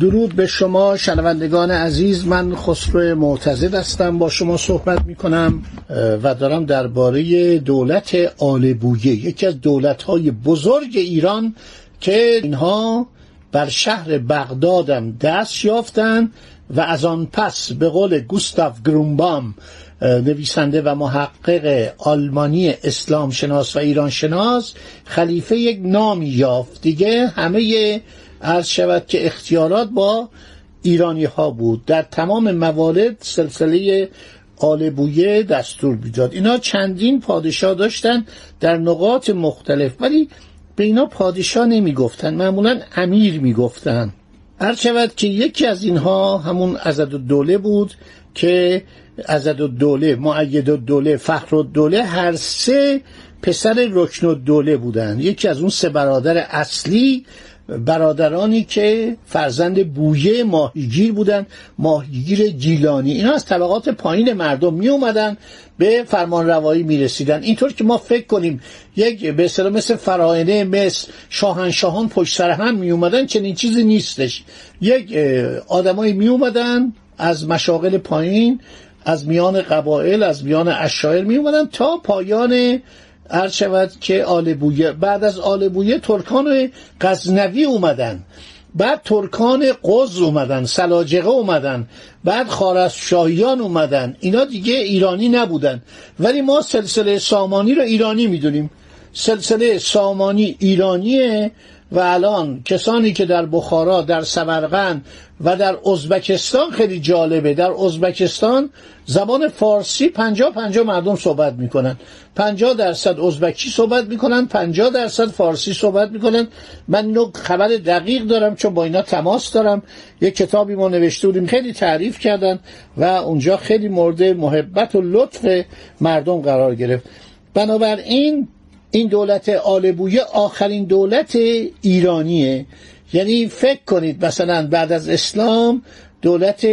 درود به شما شنوندگان عزیز. من خسرو معتزد هستم. با شما صحبت می کنم و دارم درباره دولت آل بویه یکی از دولت های بزرگ ایران که اینها بر شهر بغدادم دست یافتند و از آن پس به قول گوستاف گرونبام نویسنده و محقق آلمانی اسلام شناس و ایران شناس خلیفه یک نامی یافت. دیگه همه عرض شود که اختیارات با ایرانی ها بود. در تمام موارد سلسله آل بویه دستور می‌داد. اینا چندین پادشاه داشتن در نقاط مختلف ولی به اینا پادشاه نمی‌گفتن معمولا امیر می‌گفتن. هر شود که یکی از اینها همون عزد الدوله بود که عزد الدوله معید الدوله فخر الدوله هر سه پسر رکن الدوله بودن. یکی از اون سه برادر اصلی برادرانی که فرزند بویه ماهیگیر بودن ماهیگیر گیلانی اینا از طبقات پایین مردم می اومدن به فرمان روایی می رسیدن اینطور که ما فکر کنیم یک به اصطلاح مثل فراینه مثل شاهنشاهان پشت سر هم می اومدن چنین چیزی نیستش. یک آدمایی می اومدن از مشاغل پایین از میان قبایل از میان اشایر می اومدن تا پایان عرض شود که آلبویه. بعد از آلبویه ترکان غزنوی اومدن. بعد ترکان قز اومدن سلاجقه اومدن. بعد خارزشاهیان اومدن. اینا دیگه ایرانی نبودن. ولی ما سلسله سامانی رو ایرانی می‌دونیم. سلسله سامانی ایرانیه. و الان کسانی که در بخارا در سمرقند و در ازبکستان خیلی جالبه. در ازبکستان زبان فارسی پنجا پنجا مردم صحبت می‌کنن. پنجا درصد ازبکی صحبت می‌کنن پنجا درصد فارسی صحبت می‌کنن. من اینو خبر دقیق دارم چون با اینا تماس دارم. یک کتابی ما نوشته بودیم خیلی تعریف کردن و اونجا خیلی مورد محبت و لطف مردم قرار گرفت. بنابراین این دولت آلبویه آخرین دولت ایرانیه. یعنی فکر کنید مثلا بعد از اسلام دولت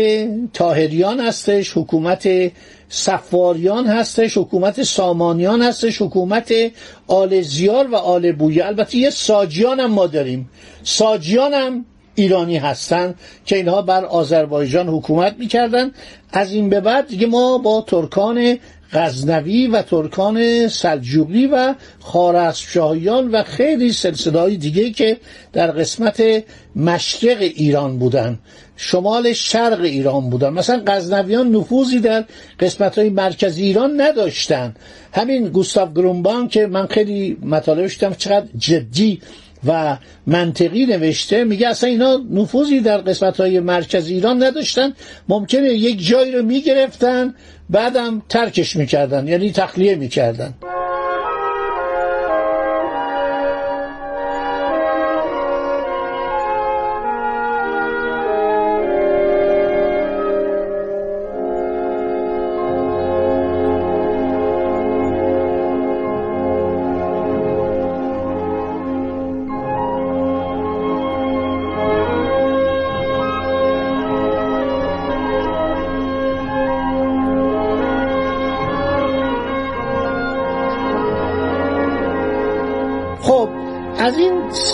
تاهریان هستش حکومت صفاریان هستش حکومت سامانیان هستش حکومت آل زیار و آل بویه. البته یه ساجیان هم ما داریم. ساجیان هم ایرانی هستن که اینها بر آذربایجان حکومت می‌کردن. از این به بعد دیگه ما با ترکان غزنوی و ترکان سلجوقی و خارزمشاهیان و خیلی سلسله دیگه که در قسمت مشرق ایران بودن شمال شرق ایران بودن. مثلا غزنویان نفوذی در قسمت های مرکزی ایران نداشتن. همین گوستاف گرونبان که من خیلی مطالبش چقدر جدی و منطقی نوشته میگه اصلا اینا نفوذی در قسمت های مرکز ایران نداشتن. ممکنه یک جایی رو می‌گرفتن بعدم ترکش می‌کردن یعنی تخلیه می‌کردن.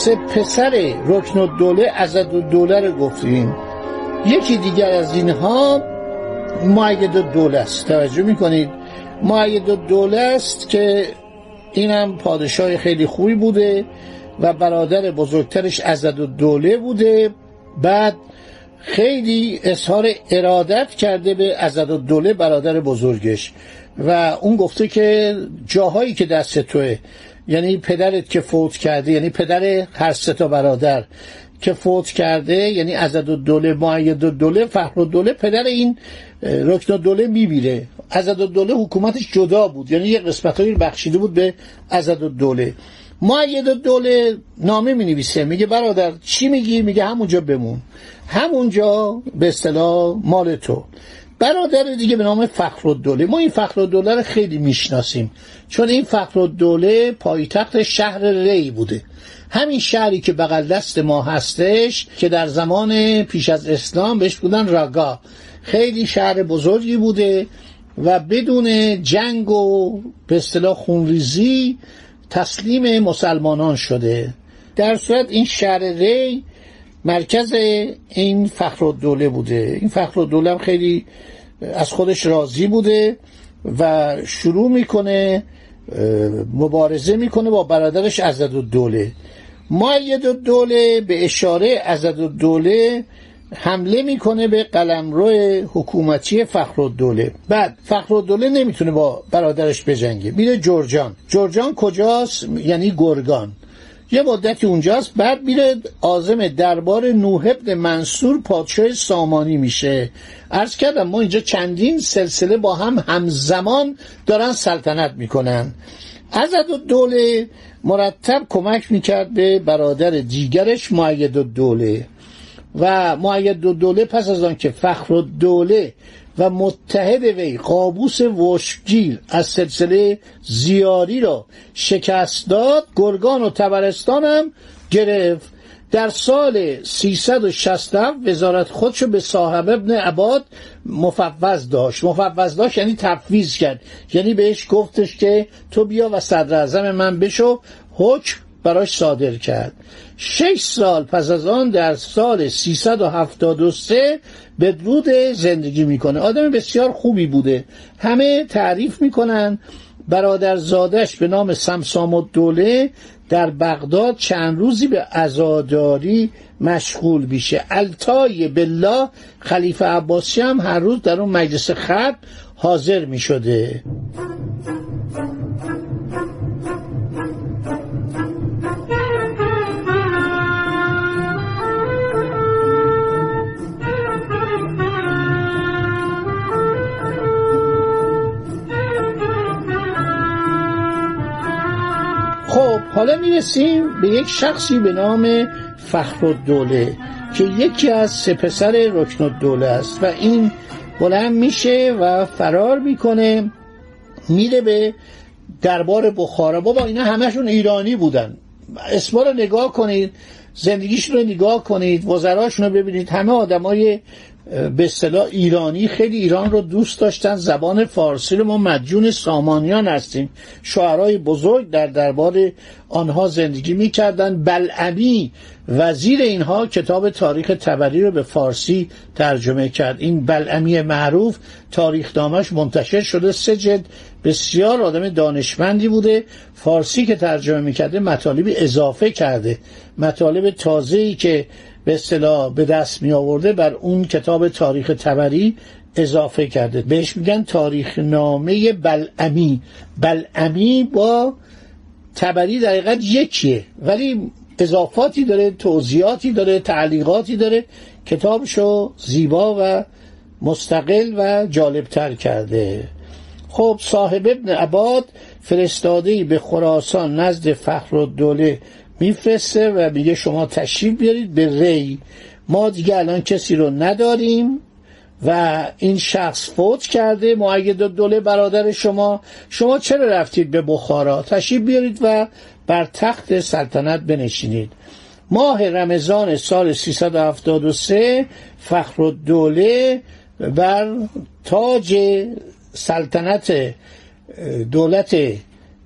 سه پسر رکن الدوله عزد الدوله رو گفتیم. یکی دیگر از اینها معید الدوله است توجه می‌کنید؟ معید الدوله است که اینم پادشاه خیلی خوبی بوده و برادر بزرگترش عزد الدوله بوده. بعد خیلی اظهار ارادت کرده به عزد الدوله برادر بزرگش و اون گفته که جاهایی که دست توه یعنی پدرت که فوت کرده یعنی پدر هر سه تا برادر که فوت کرده یعنی عزد الدوله معید الدوله فخر الدوله پدر این رکن الدوله میمیره عزد الدوله حکومتش جدا بود. یعنی یه قسمت هایی بخشیده بود به عزد الدوله معید الدوله نامه می نویسه میگه برادر چی میگی؟ میگه همونجا بمون. همونجا به اصطلاح مال تو. برادر دیگه به نام فخر الدوله ما این فخر الدوله رو خیلی می‌شناسیم. چون این فخر الدوله پایتخت شهر ری بوده. همین شهری که بغل دست ما هستش که در زمان پیش از اسلام بهش بودن راگا. خیلی شهر بزرگی بوده و بدون جنگ و به اصطلاح خونریزی تسلیم مسلمانان شده. در صورت این شهر ری مرکز این فخر دوله بوده. این فخر دوله هم خیلی از خودش راضی بوده و شروع می‌کنه مبارزه می‌کنه با برادرش عزد الدوله معید الدوله به اشاره عزد الدوله حمله می‌کنه به قلمرو حکومتی فخر الدوله بعد فخر الدوله نمی‌تونه با برادرش بجنگه. میره جورجان. جورجان کجاست؟ یعنی گرگان. یه مدتی اونجاست بعد میره آزم دربار نوح ابن منصور پادشاه سامانی میشه. عرض کردم ما اینجا چندین سلسله با هم همزمان دارن سلطنت می‌کنن. عزد دوله مرتب کمک می‌کرد به برادر دیگرش معید دوله. و معید دوله پس از آن که فخر دوله و متحد وی قابوس وشگیر از سلسله زیاری را شکست داد. گرگان و تبرستان هم گرفت. در سال 367 وزارت خودشو به صاحب ابن عباد مفوض داشت. مفوض داشت یعنی تفویض کرد. یعنی بهش گفتش که تو بیا و صدر من بشو حکم براش صادر کرد. شش سال پس از آن در سال 373 بدرود زندگی می‌کنه. آدم بسیار خوبی بوده. همه تعریف می‌کنن. برادر زادش به نام سمسام دوله در بغداد چند روزی به ازاداری مشغول بیشه التای بالله خلیفه عباسی هم هر روز در اون مجلس خط حاضر می می‌رسیم به یک شخصی به نام فخر الدوله که یکی از سه پسر رکن الدوله است و این بلند میشه و فرار می‌کنه میره به دربار بخارا. بابا اینا همشون ایرانی بودن. اسما رو نگاه کنید زندگیشون رو نگاه کنید وزراشون رو ببینید. همه آدمای به اصطلاح ایرانی خیلی ایران رو دوست داشتن. زبان فارسی رو ما مدیون سامانیان هستیم. شعرهای بزرگ در دربار آنها زندگی می‌کردن. بلعمی وزیر اینها کتاب تاریخ تبری رو به فارسی ترجمه کرد. این بلعمی معروف تاریخ دامش منتشر شده. سه جد بسیار آدم دانشمندی بوده. فارسی که ترجمه می‌کرده مطالب اضافه کرده. مطالب تازه‌ای که به اصطلاح به دست می آورده بر اون کتاب تاریخ تبری اضافه کرده. بهش میگن تاریخ نامه بلعمی. بلعمی با تبری دقیقا یکیه ولی اضافاتی داره توضیحاتی داره تعلیقاتی داره. کتابشو زیبا و مستقل و جالبتر کرده. خب صاحب ابن عباد فرستاده به خراسان نزد فخر الدوله میفرسته و میگه شما تشریف بیارید به ری. ما دیگه الان کسی رو نداریم و این شخص فوت کرده. معید دوله برادر شما شما چرا رفتید به بخارا؟ تشریف بیارید و بر تخت سلطنت بنشینید. ماه رمضان سال 373 فخر الدوله بر تاج سلطنت دولت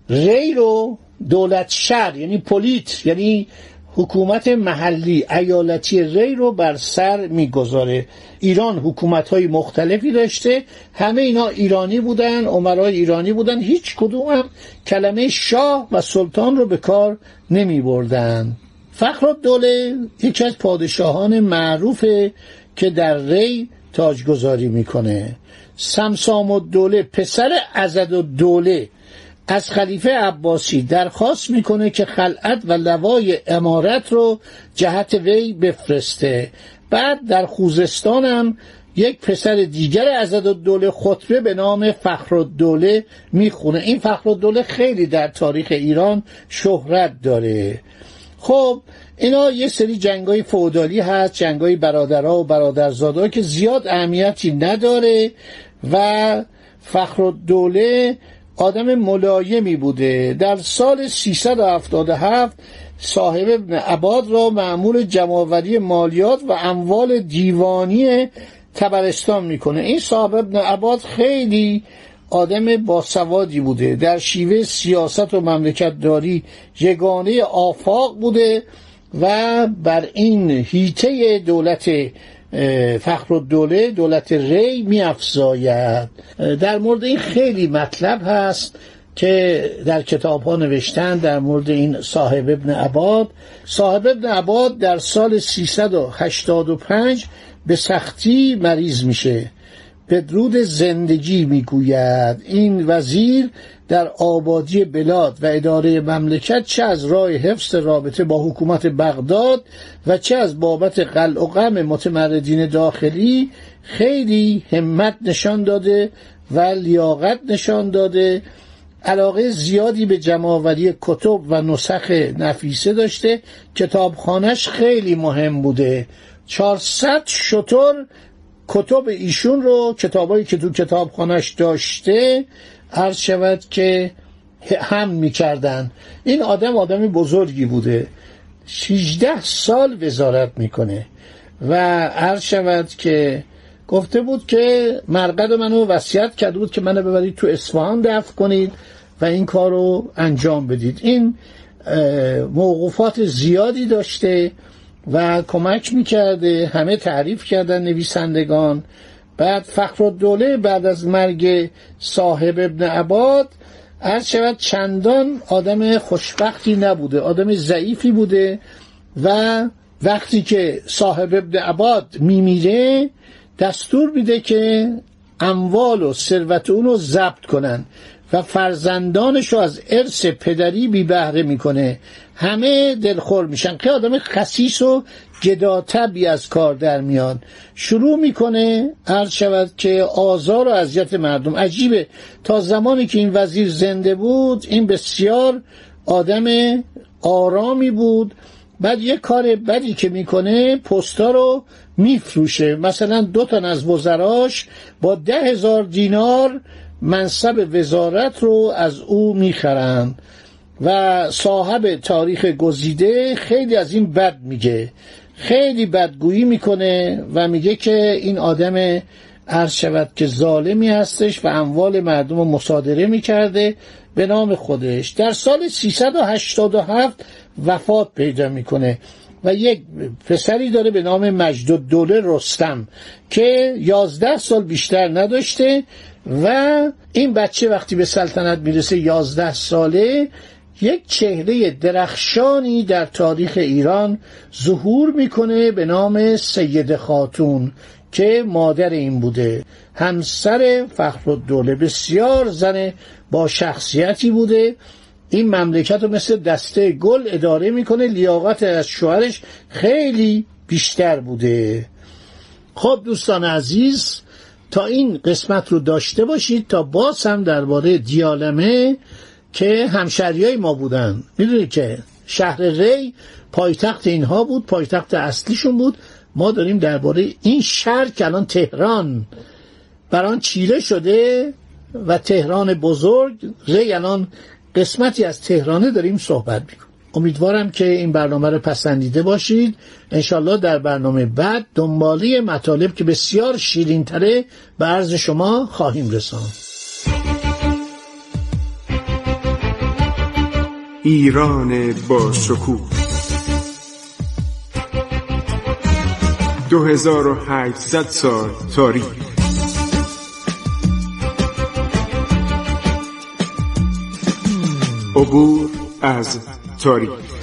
ری رو دولت شهر یعنی پلیت یعنی حکومت محلی ایالتی ری رو بر سر می‌گذاره. ایران حکومت های مختلفی داشته همه اینا ایرانی بودن عمرای ایرانی بودن هیچ کدوم هم کلمه شاه و سلطان رو به کار نمی بردن فخر دوله یکی از پادشاهان معروفه که در ری تاجگذاری می‌کنه. سمسام دوله پسر ازد دوله از خلیفه عباسی درخواست می‌کنه که خلعت و لوای امارت رو جهت وی بفرسته. بعد در خوزستان هم یک پسر دیگر از دوله خطبه به نام فخرالدوله می‌خونه. این فخرالدوله خیلی در تاریخ ایران شهرت داره. خب اینا یه سری جنگای فودالی هست جنگای برادرها و برادرزادها که زیاد اهمیتی نداره و فخرالدوله آدم ملایمی بوده. در سال 377 صاحب ابن عباد را معمول جمعوری مالیات و اموال دیوانی تبرستان می‌کنه. این صاحب ابن عباد خیلی آدم باسوادی بوده. در شیوه سیاست و مملکت داری یگانه آفاق بوده و بر این هیته دولت فخر الدوله دولت ری می افزاید در مورد این خیلی مطلب هست که در کتاب ها نوشتن در مورد این صاحب ابن عباد. صاحب ابن عباد در سال 385 به سختی مریض میشه. بدرود زندگی می‌گوید. این وزیر در آبادی بلاد و اداره مملکت چه از راه حفظ رابطه با حکومت بغداد و چه از بابت قلع و غم متمردین داخلی خیلی همت نشان داده و لیاقت نشان داده. علاقه زیادی به جمعآوری کتب و نسخ نفیسه داشته. کتابخانش خیلی مهم بوده. 400 شطور کتب ایشون رو کتابایی که تو کتابخانش داشته عرض شود که هم می‌کردن. این آدم آدم بزرگی بوده. 16 سال وزارت می‌کنه. و عرض شود که گفته بود که مرقد منو وصیت کرده بود که منو ببرید تو اصفهان دفع کنید و این کار رو انجام بدید. این موقوفات زیادی داشته. و کمک می‌کرده همه تعریف کردن نویسندگان. بعد فخر دوله بعد از مرگ صاحب ابن عباد عرض شود چندان آدم خوشبختی نبوده آدم ضعیفی بوده و وقتی که صاحب ابن عباد میمیره دستور میده که اموال و ثروت اون رو ضبط کنن. و فرزندانش رو از ارث پدری بی بهره می‌کنه. همه دلخور میشن. که آدم خسیس و گداتبی از کار در میاد شروع می‌کنه عرض شود که آزار و اذیت مردم. عجیبه. تا زمانی که این وزیر زنده بود این بسیار آدم آرامی بود. بعد یه کار بدی که می‌کنه پستا رو میفروشه. مثلا دو تن از وزراش با ده هزار دینار منصب وزارت رو از او می‌خرند و صاحب تاریخ گزیده خیلی از این بد میگه. خیلی بدگویی می‌کنه و میگه که این آدم عرض شود که ظالمی هستش و اموال مردم رو مصادره می‌کرده به نام خودش. در سال 387 وفات پیدا می‌کنه و یک پسری داره به نام مجد دوله رستم که یازده سال بیشتر نداشته و این بچه وقتی به سلطنت می‌رسه یازده ساله یک چهره درخشانی در تاریخ ایران ظهور می‌کنه به نام سید خاتون که مادر این بوده. همسر فخر دوله بسیار زن با شخصیتی بوده. این مملکت رو مثل دسته گل اداره می‌کنه لیاقت از شوهرش خیلی بیشتر بوده. خب دوستان عزیز تا این قسمت رو داشته باشید تا باز هم درباره دیالمه که همشریای ما بودن. می‌دونید که شهر ری پایتخت اینها بود پایتخت اصلیشون بود. ما داریم درباره این شهر که الان تهران بران چیره شده و تهران بزرگ. ری الان قسمتی از تهرانه داریم صحبت می‌کنیم. امیدوارم که این برنامه رو پسندیده باشید. انشالله در برنامه بعد دنبالی مطالب که بسیار شیرین تره به عرض شما خواهیم رساند. ایران با شکوه. 2800 سال تاریخ. عبور از تاریخ